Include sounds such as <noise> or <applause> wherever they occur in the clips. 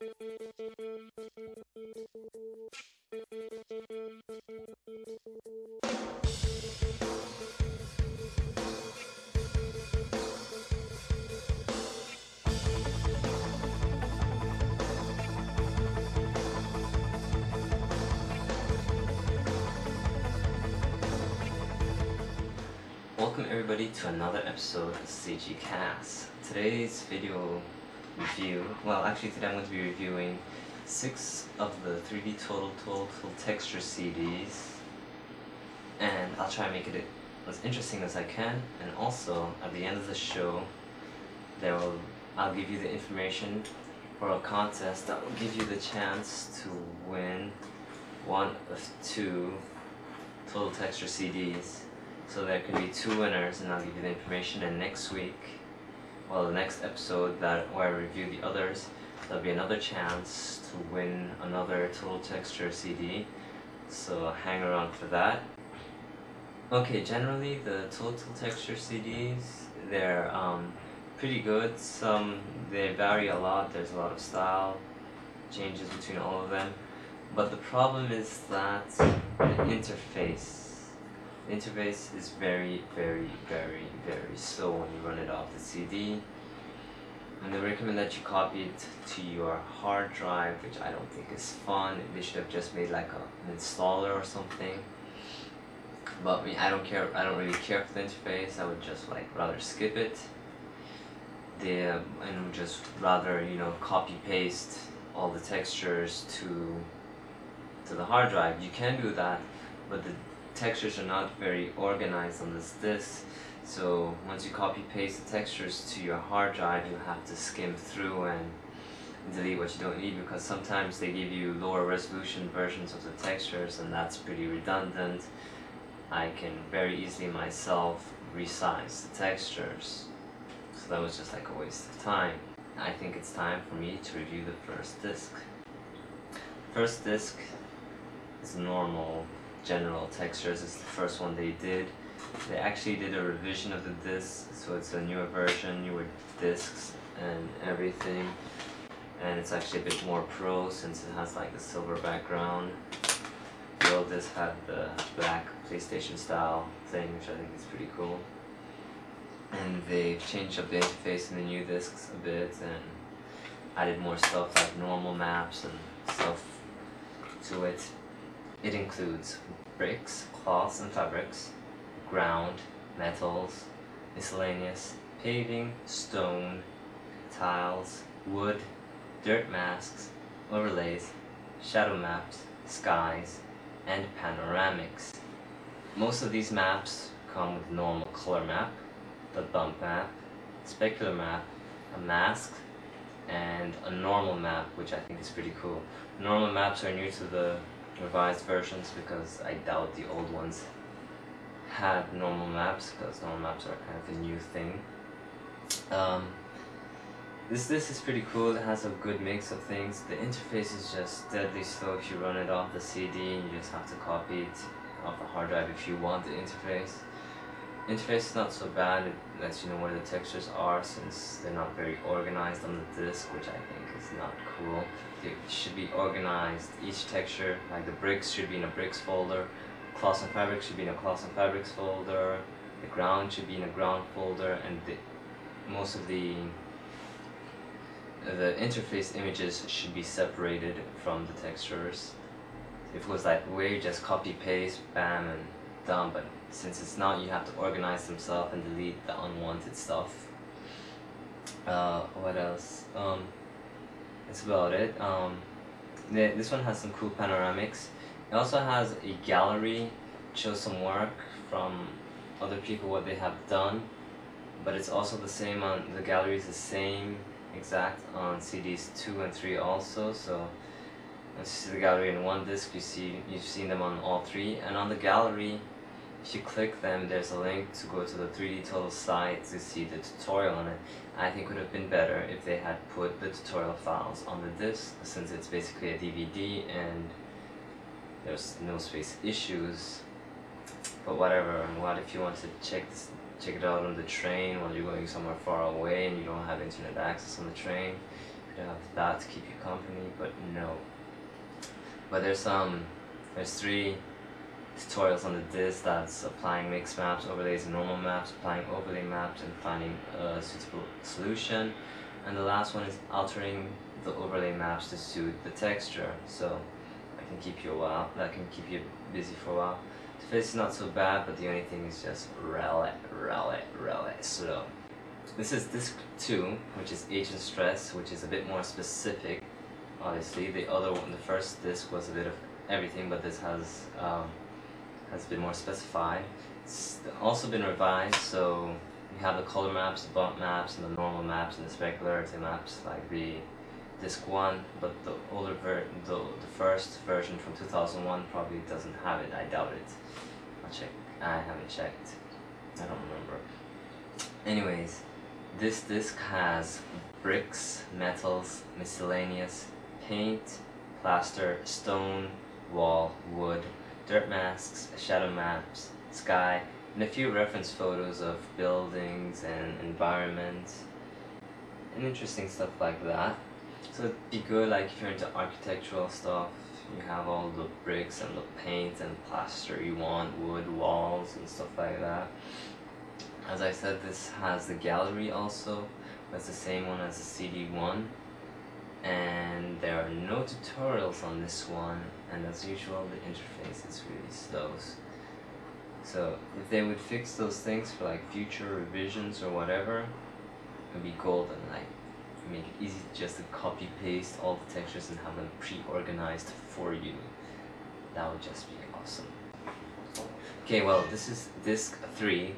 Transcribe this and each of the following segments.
Welcome everybody to another episode of CG Cast. Today's video review, well actually today I'm going to be reviewing 6 of the 3D Total Total Texture CDs and I'll try and make it as interesting as I can. And also at the end of the show there will, I'll give you the information for a contest that will give you the chance to win one of two Total Texture CDs so there can be two winners and I'll give you the information. And next week, well the next episode that where I review the others, there'll be another chance to win another Total Texture CD. So hang around for that. Okay, generally the Total Texture CDs, they're um, pretty good. Some, they vary a lot, there's a lot of style changes between all of them. But the problem is that the interface the interface is very, very, very, very slow when you run it off the CD. And they recommend that you copy it to your hard drive, which I don't think is fun. They should have just made like a, an installer or something. But I, mean, I don't care. I don't really care for the interface. I would just like rather skip it. The um, and just rather you know copy paste all the textures to to the hard drive. You can do that, but the textures are not very organized on this disk so once you copy paste the textures to your hard drive you have to skim through and delete what you don't need because sometimes they give you lower resolution versions of the textures and that's pretty redundant. I can very easily myself resize the textures. So that was just like a waste of time. I think it's time for me to review the first disc. First disc is normal general textures it's the first one they did. They actually did a revision of the disc so it's a newer version newer discs and everything. And it's actually a bit more pro since it has like a silver background. The old disc had the black PlayStation style thing which I think is pretty cool. And they've changed up the interface in the new discs a bit and added more stuff like normal maps and stuff to it it includes bricks, cloths and fabrics, ground, metals, miscellaneous, paving, stone, tiles, wood, dirt masks, overlays, shadow maps, skies, and panoramics. Most of these maps come with normal color map, the bump map, specular map, a mask, and a normal map, which I think is pretty cool. Normal maps are new to the revised versions because I doubt the old ones had normal maps because normal maps are kind of a new thing. Um, this this is pretty cool, it has a good mix of things. The interface is just deadly slow if you run it off the CD and you just have to copy it off the hard drive if you want the interface. Interface is not so bad, it lets you know where the textures are since they're not very organized on the disk, which I think is not cool. It should be organized, each texture, like the bricks should be in a bricks folder, cloths and fabrics should be in a cloths and fabrics folder, the ground should be in a ground folder, and the, most of the the interface images should be separated from the textures. If it was like where you just copy paste, bam, and done, but since it's not, you have to organize themselves and delete the unwanted stuff. Uh, what else? Um, that's about it. Um, this one has some cool panoramics. It also has a gallery, shows some work from other people, what they have done. But it's also the same on, the gallery is the same exact on CDs 2 and 3 also, so you see the gallery in one disc, you see, you've seen them on all three, and on the gallery, if you click them, there's a link to go to the 3D Total site to see the tutorial on it. I think it would have been better if they had put the tutorial files on the disc, since it's basically a DVD and there's no space issues. But whatever, what if you want to check this, check it out on the train while you're going somewhere far away and you don't have internet access on the train? You could have that to keep you company, but no. But there's um, there's three tutorials on the disk that's applying mixed maps, overlays, and normal maps, applying overlay maps, and finding a suitable solution. And the last one is altering the overlay maps to suit the texture. So I can keep you a while. That can keep you busy for a while. The face is not so bad, but the only thing is just really, really, really slow. This is disc 2, which is Aged and Stressed, which is a bit more specific. Obviously, the other one, the first disc was a bit of everything, but this has um, has been more specified. It's also been revised, so you have the color maps, the bump maps, and the normal maps, and the specularity maps, like the disc 1, but the older ver the, the first version from 2001 probably doesn't have it, I doubt it. I'll check, I haven't checked, I don't remember. Anyways, this disc has bricks, metals, miscellaneous, paint, plaster, stone, wall, wood, dirt masks, shadow maps, sky, and a few reference photos of buildings and environments and interesting stuff like that. So it'd be good like if you're into architectural stuff, you have all the bricks and the paint and plaster you want, wood, walls and stuff like that. As I said, this has the gallery also, that's the same one as the CD1 and there are no tutorials on this one and as usual the interface is really slow. So if they would fix those things for like future revisions or whatever it would be golden like make it easy just to copy paste all the textures and have them pre-organized for you. That would just be awesome. Okay well this is disk 3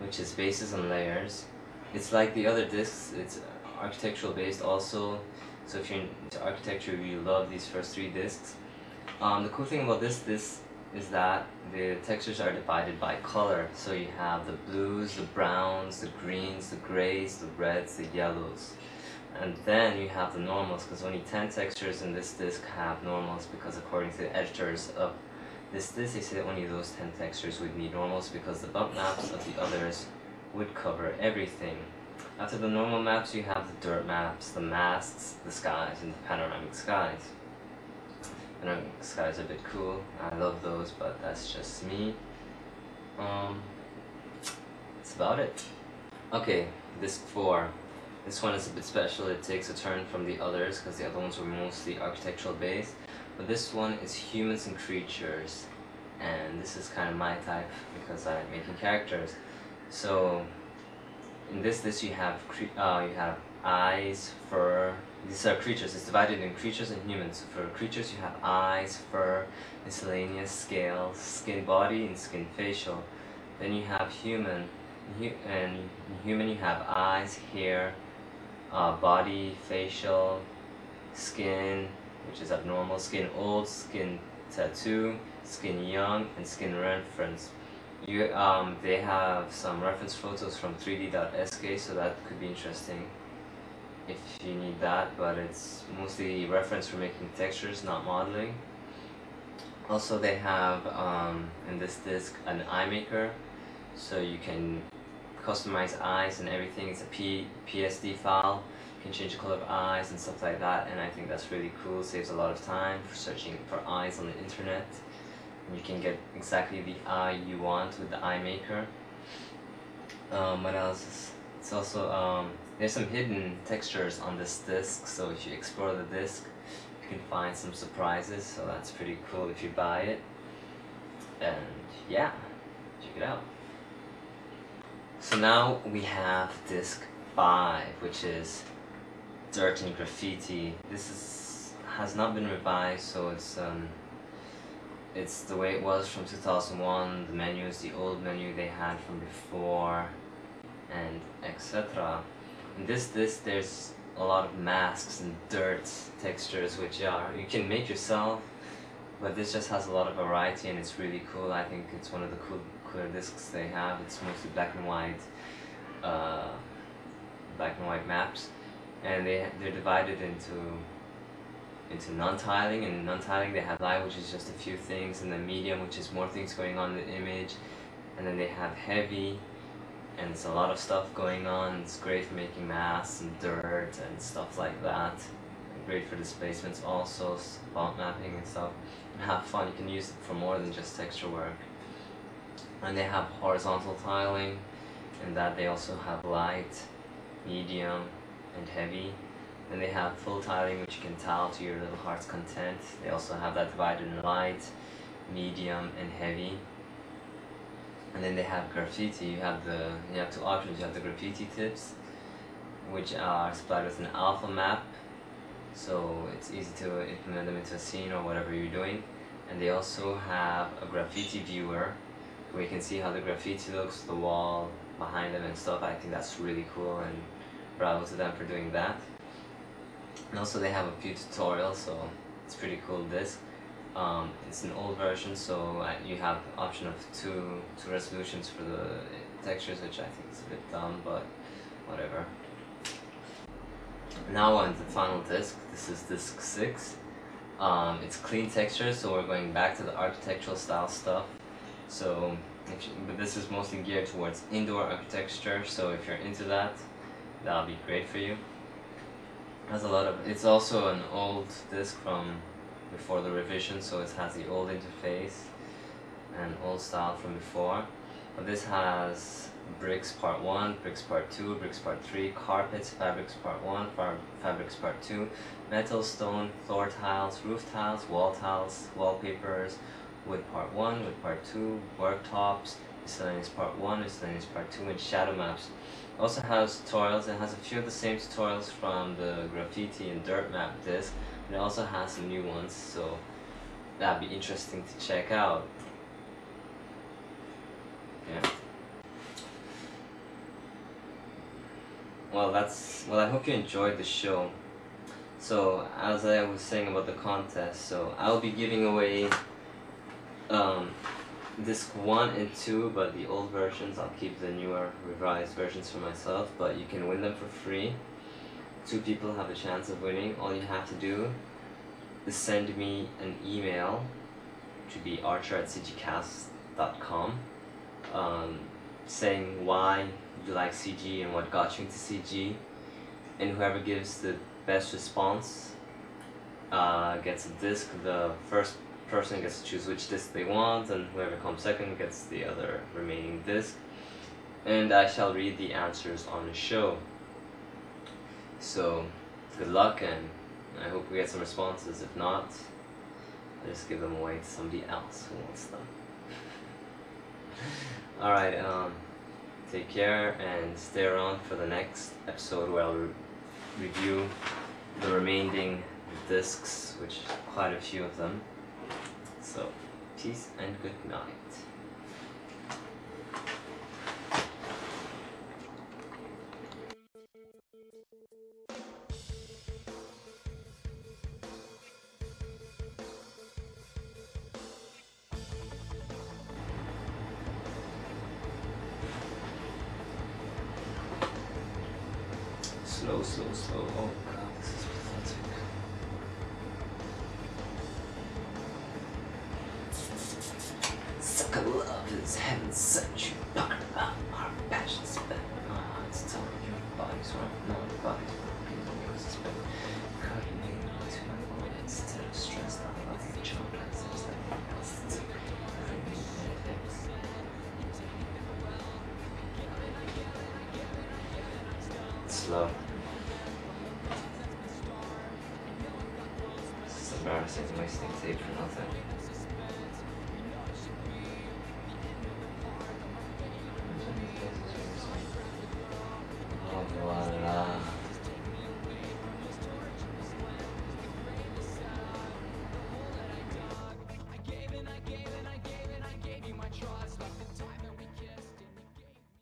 which is bases and layers. It's like the other discs it's architectural based also. So if you're into architecture, you love these first three discs. Um, the cool thing about this disc is that the textures are divided by color. So you have the blues, the browns, the greens, the grays, the reds, the yellows. And then you have the normals, because only 10 textures in this disc have normals, because according to the editors of this disc, they say that only those 10 textures would need normals, because the bump maps of the others would cover everything. After the normal maps, you have the dirt maps, the masks, the skies, and the panoramic skies. Panoramic skies are a bit cool. I love those, but that's just me. Um, that's about it. Okay, this 4. This one is a bit special. It takes a turn from the others because the other ones were mostly architectural based. But this one is humans and creatures. And this is kind of my type because I'm making characters. So in this list you have uh, you have eyes, fur. These are creatures. It's divided in creatures and humans. For creatures you have eyes, fur, miscellaneous, scales, skin body, and skin facial. Then you have human, and in human you have eyes, hair, uh, body, facial, skin, which is abnormal, skin old, skin tattoo, skin young, and skin reference. You, um, they have some reference photos from 3d.sk, so that could be interesting if you need that, but it's mostly reference for making textures, not modeling. Also, they have um, in this disk an eye maker, so you can customize eyes and everything. It's a P PSD file. You can change the color of eyes and stuff like that, and I think that's really cool. Saves a lot of time for searching for eyes on the internet you can get exactly the eye you want with the eye maker um, what else it's also um, there's some hidden textures on this disc so if you explore the disc you can find some surprises so that's pretty cool if you buy it. And yeah check it out. So now we have disc 5 which is dirt and graffiti. This is has not been revised so it's um, it's the way it was from 2001, the menu is the old menu they had from before, and etc. In this there's a lot of masks and dirt textures which are, you can make yourself, but this just has a lot of variety and it's really cool. I think it's one of the cool, cooler discs they have. It's mostly black and white, uh, black and white maps, and they, they're divided into into non-tiling and non-tiling they have light which is just a few things and then medium which is more things going on in the image and then they have heavy and it's a lot of stuff going on. It's great for making masks and dirt and stuff like that. Great for displacements also, spot mapping and stuff. And have fun, you can use it for more than just texture work. And they have horizontal tiling, and that they also have light, medium, and heavy. And they have full tiling which you can tile to your little heart's content. They also have that divided in light, medium, and heavy and then they have graffiti. You have the you have two options. You have the graffiti tips which are supplied with an alpha map. So it's easy to implement them into a scene or whatever you're doing. And they also have a graffiti viewer where you can see how the graffiti looks the wall behind them and stuff. I think that's really cool and bravo to them for doing that. And also they have a few tutorials so it's pretty cool this um, it's an old version, so uh, you have option of two two resolutions for the textures, which I think is a bit dumb, but whatever. Now on the final disc. This is disc six. Um, it's clean textures, so we're going back to the architectural style stuff. So, but this is mostly geared towards indoor architecture. So if you're into that, that'll be great for you. Has a lot of. It's also an old disc from before the revision so it has the old interface and old style from before but this has bricks part 1, bricks part 2, bricks part 3, carpets, fabrics part 1, fabrics part 2, metal, stone, floor tiles, roof tiles, wall tiles, wallpapers, wood part 1, wood part 2, worktops, miscellaneous part 1, miscellaneous part 2, and shadow maps. It also has tutorials, it has a few of the same tutorials from the graffiti and dirt map disc, it also has some new ones, so that'd be interesting to check out. Yeah. Well, that's well. I hope you enjoyed the show. So as I was saying about the contest, so I'll be giving away um, disc one and two, but the old versions I'll keep the newer revised versions for myself. But you can win them for free two people have a chance of winning. All you have to do is send me an email to be archer at cgcast.com um, saying why you like CG and what got you into CG and whoever gives the best response uh, gets a disc. The first person gets to choose which disc they want and whoever comes second gets the other remaining disc and I shall read the answers on the show. So, good luck and I hope we get some responses. If not, I'll just give them away to somebody else who wants them. <laughs> Alright, um, take care and stay around for the next episode where I'll re review the remaining discs, which quite a few of them. So, peace and good night. Slow, slow, slow. Oh god, this is pathetic. Sucker love is heaven sent you, Slow. embarrassing wasting tape for nothing.